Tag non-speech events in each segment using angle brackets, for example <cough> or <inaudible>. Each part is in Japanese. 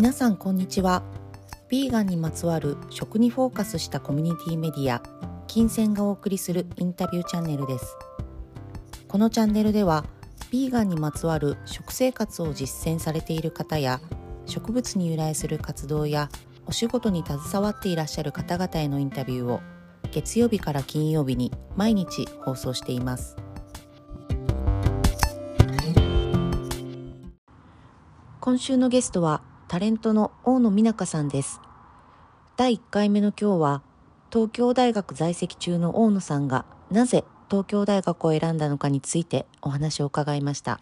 皆さんこんにちは。ヴィーガンにまつわる食にフォーカスしたコミュニティメディア金銭がお送りするインタビューチャンネルです。このチャンネルではヴィーガンにまつわる食生活を実践されている方や植物に由来する活動やお仕事に携わっていらっしゃる方々へのインタビューを月曜日から金曜日に毎日放送しています。今週のゲストはタレントの大野美中さんです。第1回目の今日は東京大学在籍中の大野さんがなぜ東京大学を選んだのかについてお話を伺いました。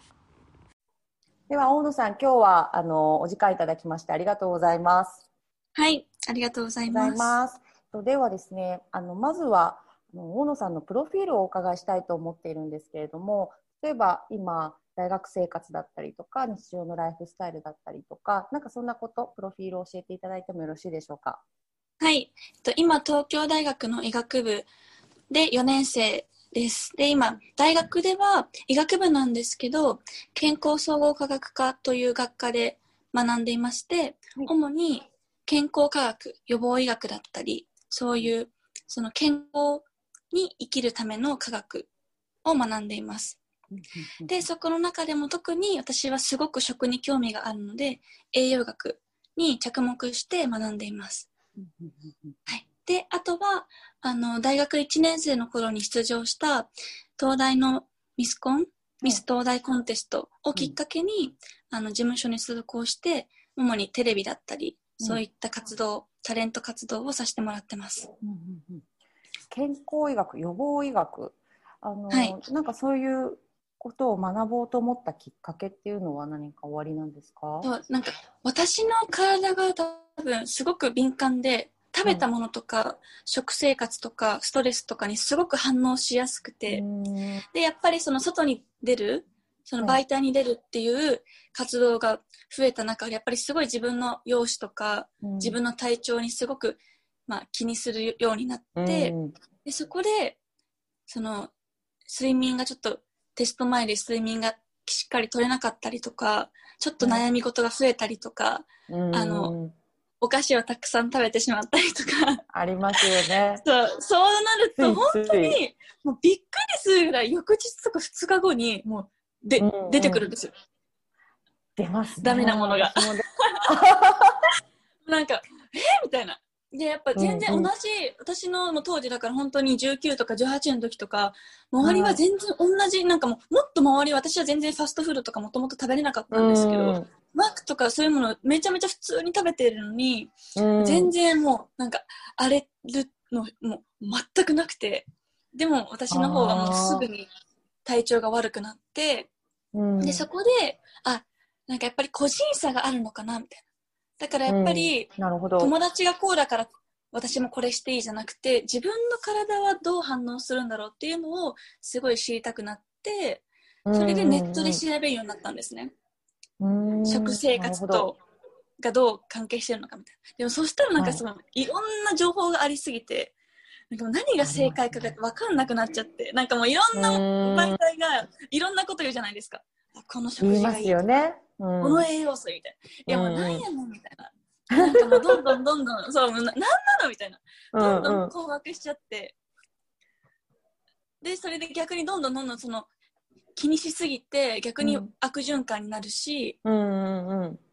では大野さん今日はあのお時間いただきましてありがとうございます。はいありがとうございます。ではですねあのまずは大野さんのプロフィールをお伺いしたいと思っているんですけれども例えば今大学生活だったりとか日常のライフスタイルだったりとかなんかそんなことプロフィールを教えていただいてもよろしいでしょうか？はい今東京大学の医学部で4年生です。で、今、大学では医学部なんですけど、健康総合科学科という学科で学んでいまして、はい、主に健康科学、予防医学だったり、そういう、その健康に生きるための科学を学んでいます。で、そこの中でも特に私はすごく食に興味があるので、栄養学に着目して学んでいます。はい。で、あとは、あの、大学1年生の頃に出場した東大のミスコン、ミス東大コンテストをきっかけに、うん、あの、事務所に通行して、主にテレビだったり、そういった活動、タレント活動をさせてもらってます。うんうんうん、健康医学、予防医学、あの、はい、なんかそういうことを学ぼうと思ったきっかけっていうのは何か終わりなんですか？なんか私の体が多分すごく敏感で食べたものとか、食生活とかストレスとかにすごく反応しやすくて、でやっぱりその外に出るその媒体に出るっていう活動が増えた中でやっぱりすごい自分の容姿とか、自分の体調にすごく、まあ、気にするようになって、でそこでその睡眠がちょっとテスト前で睡眠がしっかり取れなかったりとかちょっと悩み事が増えたりとか、あのお菓子をたくさん食べてしまったりとかありますよね。<laughs> そう、そうなると本当にもうびっくりするぐらい翌日とか2日後にもうで、うんうん、出てくるんですよ。出ます、ね、ダメなものが。<laughs> <laughs> なんか、えー、みたいな。で、やっぱ全然同じ、うんうん、私のも当時だから本当に19とか18の時とか、周りは全然同じ、なんかもう、もっと周り、私は全然ファストフードとかもともと食べれなかったんですけど、うん、マックとかそういうものめちゃめちゃ普通に食べてるのに、うん、全然もう、なんか、荒れるの、もう全くなくて、でも私の方はもうすぐに体調が悪くなって、うん、で、そこで、あ、なんかやっぱり個人差があるのかな、みたいな。だからやっぱり、なるほど友達がこうだから私もこれしていいじゃなくて自分の体はどう反応するんだろうっていうのをすごい知りたくなってそれでネットで調べるようになったんですね。食生活とがどう関係してるのかみたいな。でもそしたらなんかその、はい、いろんな情報がありすぎてなんか何が正解かが分かんなくなっちゃってなんかもういろんな媒体がいろんなこと言うじゃないですか。この食事がいい。よね。この栄養素みたいな。いやもう何やねんみたいな。なんかもうどんどんどんどん、<laughs> そう、ななんなのみたいな。どんどん困惑しちゃって。で、それで逆にどんどんどんどんその、気にしすぎて逆に悪循環になるし、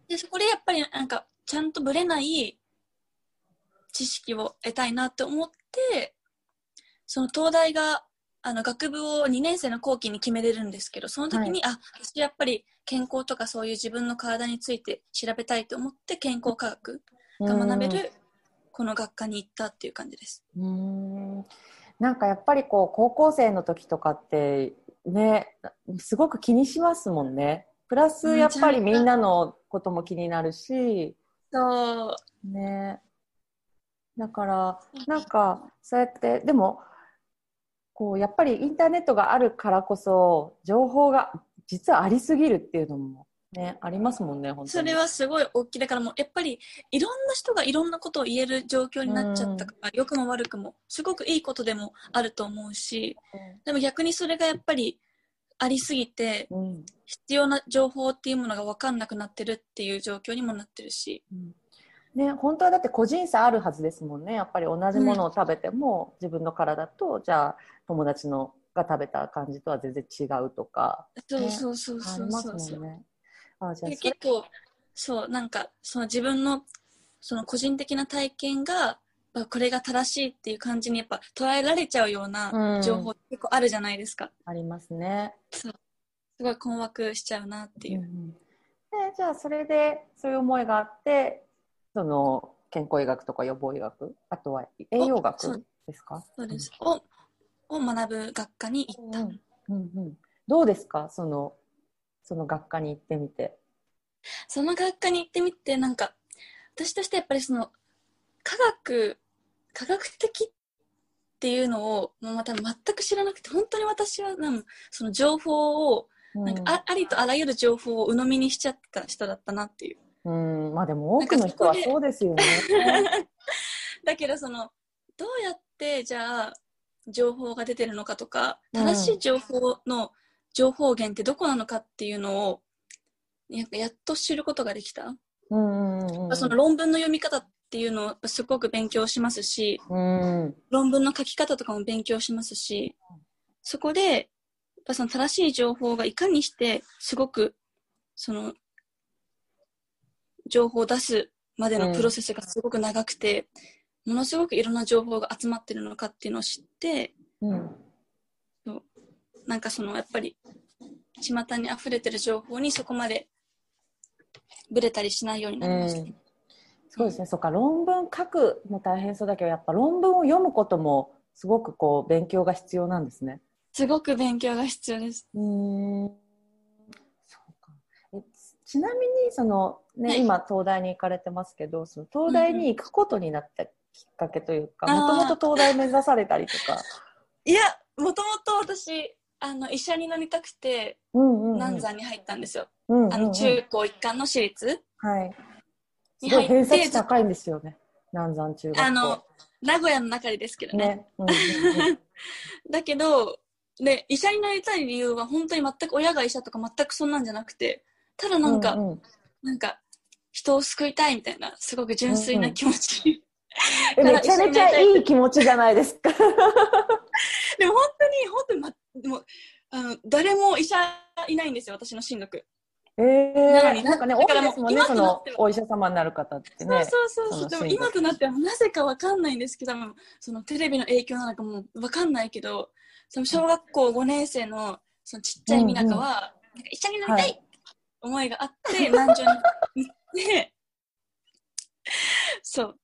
でそこでやっぱりなんかちゃんとぶれない知識を得たいなって思ってその東大があの学部を2年生の後期に決めれるんですけどその時に、はい、あ私やっぱり健康とかそういう自分の体について調べたいと思って健康科学が学べるこの学科に行ったっていう感じです。うんなんかやっぱりこう高校生の時とかってねすごく気にしますもんね。プラスやっぱりみんなのことも気になるし。そうねだからなんかそうやってでもこうやっぱりインターネットがあるからこそ情報が実はありすぎるっていうのもねありますもんね本当に。それはすごい大きい。だからもうやっぱりいろんな人がいろんなことを言える状況になっちゃったから、良くも悪くもすごくいいことでもあると思うし、うん、でも逆にそれがやっぱりありすぎて、うん。必要な情報っていうものが分かんなくなってるっていう状況にもなってるし。ね、本当はだって個人差あるはずですもんねやっぱり同じものを食べても、自分の体とじゃあ友達のが食べた感じとは全然違うとかそうそうそうあそうそうそう。ね。あじゃあ結構、そう、なんか、その自分の、その個人的な体験が、まあこれが正しいっていう感じにやっぱ捉えられちゃうよううなん情報結構あるじゃないですか。ありますね。そう。すごい困惑しちゃうなっていう。うんうんでじゃあそれでそういう思いがあってその健康医学とか予防医学？あとは栄養そ学うですか？そうです。を、を学ぶ学科に行った。うんうんうん、どうですか？そのその学科に行ってみて。その学科に行ってみて、なんか、私としてやっぱりその、科学、科学的っていうのを、もうまた全く知らなくて、本当に私は、なんその情報を、なんかあありとあらゆる情報を鵜呑みにしちゃった人だったなっていう。うん、まあでも多くの人はそうですよね。<laughs> だけどそのどうやってじゃあ情報が出てるのかとかうん。正しい情報の情報源ってどこなのかっていうのをやっぱやっと知ることができた、うんうんうんその論文の読み方っていうのをすごく勉強しますしうん。論文の書き方とかも勉強しますしそこでやっぱその正しい情報がいかにしてすごくその情報を出すまでのプロセスがすごく長くて、ものすごくいろんな情報が集まってるのかっていうのを知ってうん。なんかそのやっぱり巷に溢れてる情報にそこまでブレたりしないようになりました、うん。そうですね、そうか。論文書くも大変そうだけどやっぱ論文を読むこともすごくこう勉強が必要なんですね。すごく勉強が必要です。うーんちなみにその、ねはい。今東大に行かれてますけどその東大に行くことになったきっかけというかもともと東大目指されたりとか。いやもともと私あの医者になりたくて南山に入ったんですよ、うんうんうん。あの中高一貫の私立はい、すにごい偏差値高いんですよね南山中学校。あの名古屋の中でですけどね。ね。うんうんうん。<laughs> だけど、ね、医者になりたい理由は本当に全く親が医者とか全くそんなんじゃなくて、ただなんか、うんうんなんか、人を救いたいみたいな、すごく純粋な気持ち。えめちゃめちゃいい気持ちじゃないですか。<laughs> でも本当に、本当に、ま、でもあの誰も医者いないんですよ、私の進学。えー、なのになんかね、多いだからもうですもんね、今そのお医者様になる方ってね。そうそうそうそう。でも今となってはなぜかわかんないんですけど、そのテレビの影響なのかもわかんないけど、その小学校5年生のそのちっちゃい美奈は、なんか医者になりたはいい思いがあって、<laughs> 南城に行って、<laughs> そう。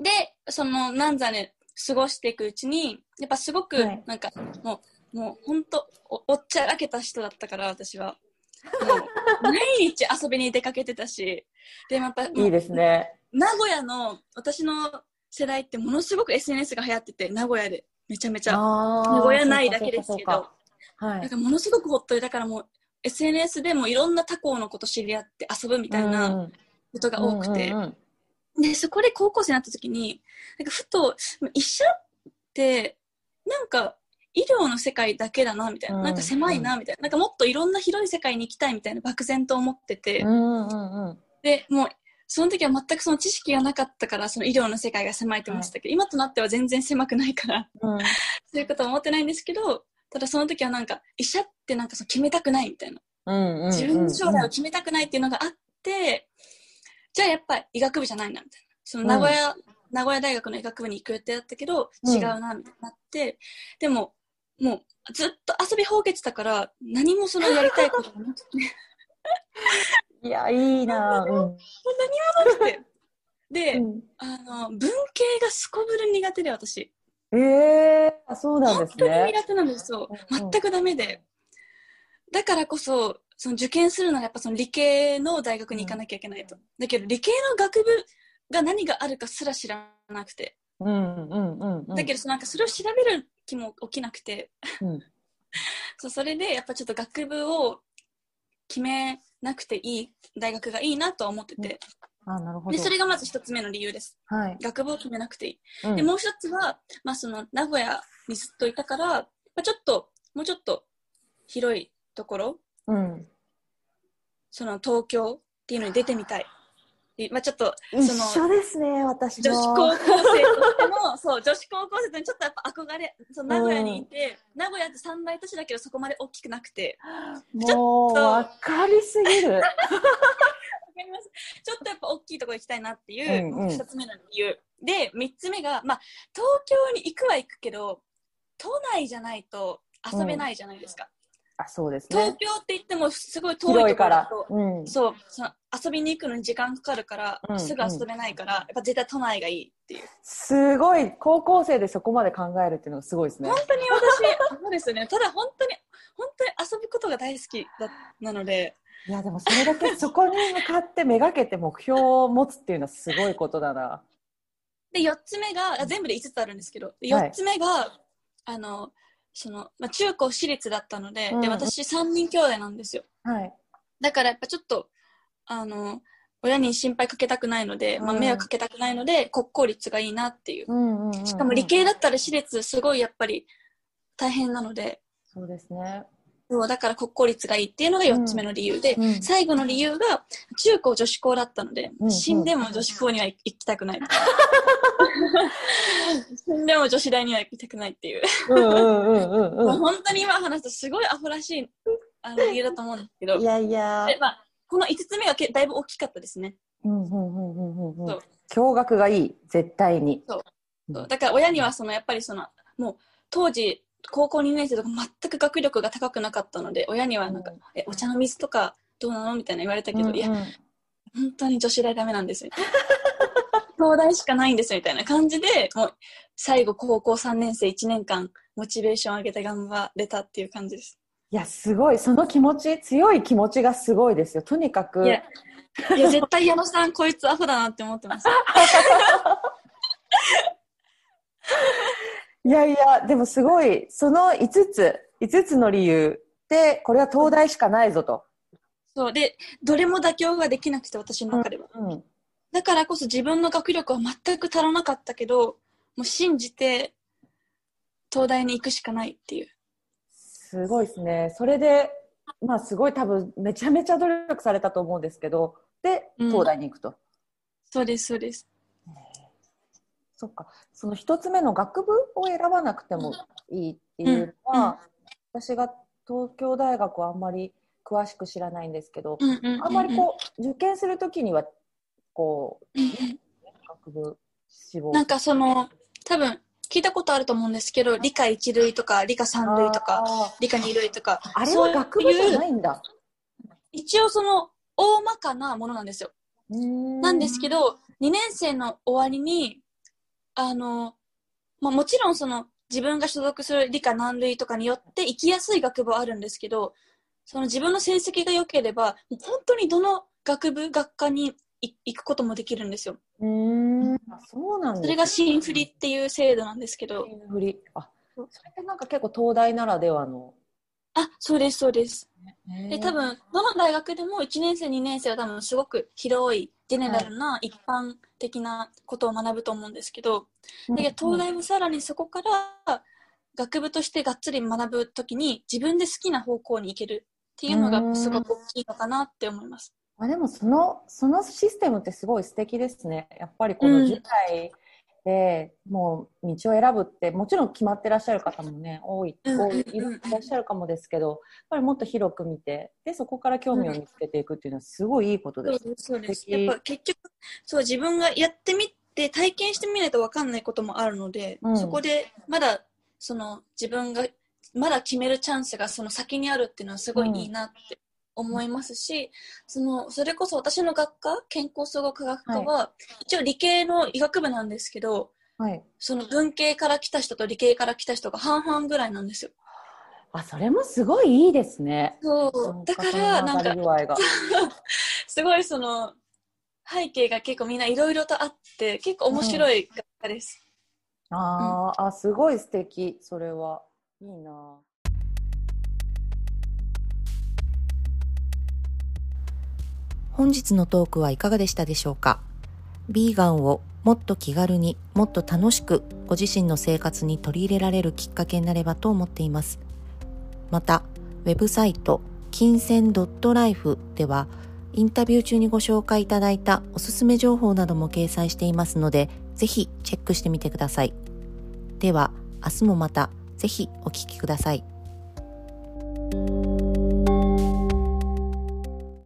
で、その南座で過ごしていくうちに、やっぱすごくはい、なんか、もう、もう本当おおっちゃらけた人だったから、私は。もう、<laughs> 毎日遊びに出かけてたし、でもやっぱ、もういいですね。名古屋の私の世代ってものすごく SNS が流行ってて名古屋で。めちゃめちゃ。あ名古屋ないだけですけど。はい。だからものすごくほっといだからもう SNS でもいろんな他校のこと知り合って遊ぶみたいなことが多くて、でそこで高校生になった時になんかふと医者ってなんか医療の世界だけだなみたいな、うん。なんか狭いなみたいな。なんかもっといろんな広い世界に行きたいみたいな漠然と思ってて、でもうその時は全くその知識がなかったからその医療の世界が狭いと思ってたけど、今となっては全然狭くないからうん。そういうことは思ってないんですけどただその時はなんか医者ってなんかその決めたくないみたいな。うんうんうん自分の将来を決めたくないっていうのがあって、じゃあやっぱり医学部じゃないなみたいな。その名古屋、名古屋大学の医学部に行く予定だったけどうん。違うなみたいになって、でももうずっと遊びほうけてたから何もそのやりたいことがなくて。<laughs> いやいいな。うん。<laughs> なくて。で、うん。あの文系がすこぶる苦手で私ええあそうなんです本当にね。苦手なんですよ。全くダメで。だからこそその受験するならやっぱその理系の大学に行かなきゃいけないと、だけど理系の学部が何があるかすら知らなくて、うんうんうんうん。だけどそのなんかそれを調べる気も起きなくて、うん。<laughs> そうそれでやっぱちょっと学部を決めなくていい大学がいいなとは思ってて、あなるほど。でそれがまず一つ目の理由ですはい。学部を決めなくていいうんでもう一つは、まあ、その名古屋にずっといたから、まあ、ちょっともうちょっと広いところ、うん。その東京っていうのに出てみたい。でまあちょっと、一その、緒ですね、私も。女子高校生としても、<laughs> そう、女子高校生とちょっとやっぱ憧れ、そう名古屋にいて、名古屋って三大都市だけどそこまで大きくなくて、もう、わかりすぎる。<laughs> ちょっとやっぱ大きいところ行きたいなっていう、うんうん二つ目の理由。で、三つ目が、まあ、東京に行くは行くけど、都内じゃないと遊べないじゃないですか。あ、そうです東ね。京って言ってもすごい遠いところだと、。うん。そう、その遊びに行くのに時間かかるから、うんすぐ遊べないから、やっぱ絶対都内がいいっていう。すごい、高校生でそこまで考えるっていうのがすごいですね。本当に私、そうですね。ただ本当に、本当に遊ぶことが大好きだなので、いや、でもそれだけ <laughs> そこに向かってめがけて目標を持つっていうのはすごいことだな。で、4つ目が、あ全部で5つあるんですけど、ではい4つ目が、あの、その、まあ、中高私立だったので、うんで、私3人兄弟なんですよ。はい。だからやっぱちょっと、あの、親に心配かけたくないので、まあ、うん迷惑かけたくないので、国公立がいいなっていう。うんうんうんうんしかも理系だったら私立すごいやっぱり大変なので、そうですね。そうだから国公立がいいっていうのが4つ目の理由で、うん最後の理由が中高女子校だったので、うん死んでも女子校には行きたくない。<laughs> 死んでも女子大には行きたくないっていう。本当に今話すとすごいアホらしいあの理由だと思うんですけど、ん。いやいや。でまあ、この5つ目がけだいぶ大きかったですね。うんうんうんうんうんう。そうん驚愕がいい、絶対に。そうだから親にはそのやっぱりそのもう当時高校2年生とか全く学力が高くなかったので親にはなんか、うんえお茶の水とかどうなのみたいな言われたけど、いやうんうん本当に女子大ダメなんですよ。<laughs> 東大しかないんですよみたいな感じでもう最後高校3年生1年間モチベーション上げて頑張れたっていう感じです。いや、すごい。その気持ち、強い気持ちがすごいですよ。とにかく。いやいや絶対矢野さんこいつアホだなって思ってます。<laughs> いやいや、でもすごい、その5つ、5つの理由で、これは東大しかないぞと。そうでどれも妥協ができなくて私の中では。うん。だからこそ自分の学力は全く足らなかったけど、もう信じて東大に行くしかないっていう。すごいですね。それで、まあすごい多分、めちゃめちゃ努力されたと思うんですけど、で、うん東大に行くと。そうです、そうです。そっか。その1つ目の学部を選ばなくてもいいっていうのは、私が東京大学はあんまり詳しく知らないんですけど、うんうんうんうん、あんまりこう、受験するときには、こう、うんうん。学部志望。なんかその、多分聞いたことあると思うんですけど、理科一類とか理科三類とか、理科二類とか、あれは学部じゃないんだ。一応その大まかなものなんですよ。ななんですけど、2年生の終わりに、あの、まあ、もちろんその自分が所属する理科何類とかによって行きやすい学部はあるんですけど、その自分の成績が良ければ、本当にどの学部、学科にい行くこともできるんですよ。うーん。あそうなんそれが新振りっていう制度なんですけど、振り。あ、それってなんか結構東大ならではの。あ、そうです、そうです。で、で多分、どの大学でも1年生、2年生は多分すごく広い、ジェネラルな一般的なことを学ぶと思うんですけど、で東大もさらにそこから学部としてがっつり学ぶときに自分で好きな方向に行けるっていうのがすごく大きいのかなって思います。あでもそのそのシステムってすごい素敵ですね。やっぱりこのうん10代でもう道を選ぶってもちろん決まってらっしゃる方もね多いうん多いいらっしゃるかもですけどやっぱりもっと広く見てでそこから興味を見つけていくっていうのはすごいいいことです。そうそうです。やっぱ結局、そう自分がやってみて体験してみないと分かんないこともあるので、うんそこでまだその自分がまだ決めるチャンスがその先にあるっていうのはすごいいいなって思いますし、そのそれこそ私の学科健康総合科学科は、一応理系の医学部なんですけどはい。その文系から来た人と理系から来た人が半々ぐらいなんですよ。あそれもすごいいいですね。そうだからなんか <laughs> すごいその背景が結構みんないろいろとあって結構面白い学科です。あー、あすごい素敵それはいいな。本日のトークはいかがでしたでしょうか？ビーガンをもっと気軽にもっと楽しくご自身の生活に取り入れられるきっかけになればと思っていますまたウェブサイト金銭 .life ではインタビュー中にご紹介いただいたおすすめ情報なども掲載していますので、ぜひチェックしてみてください。では、明日もまたぜひお聴きください。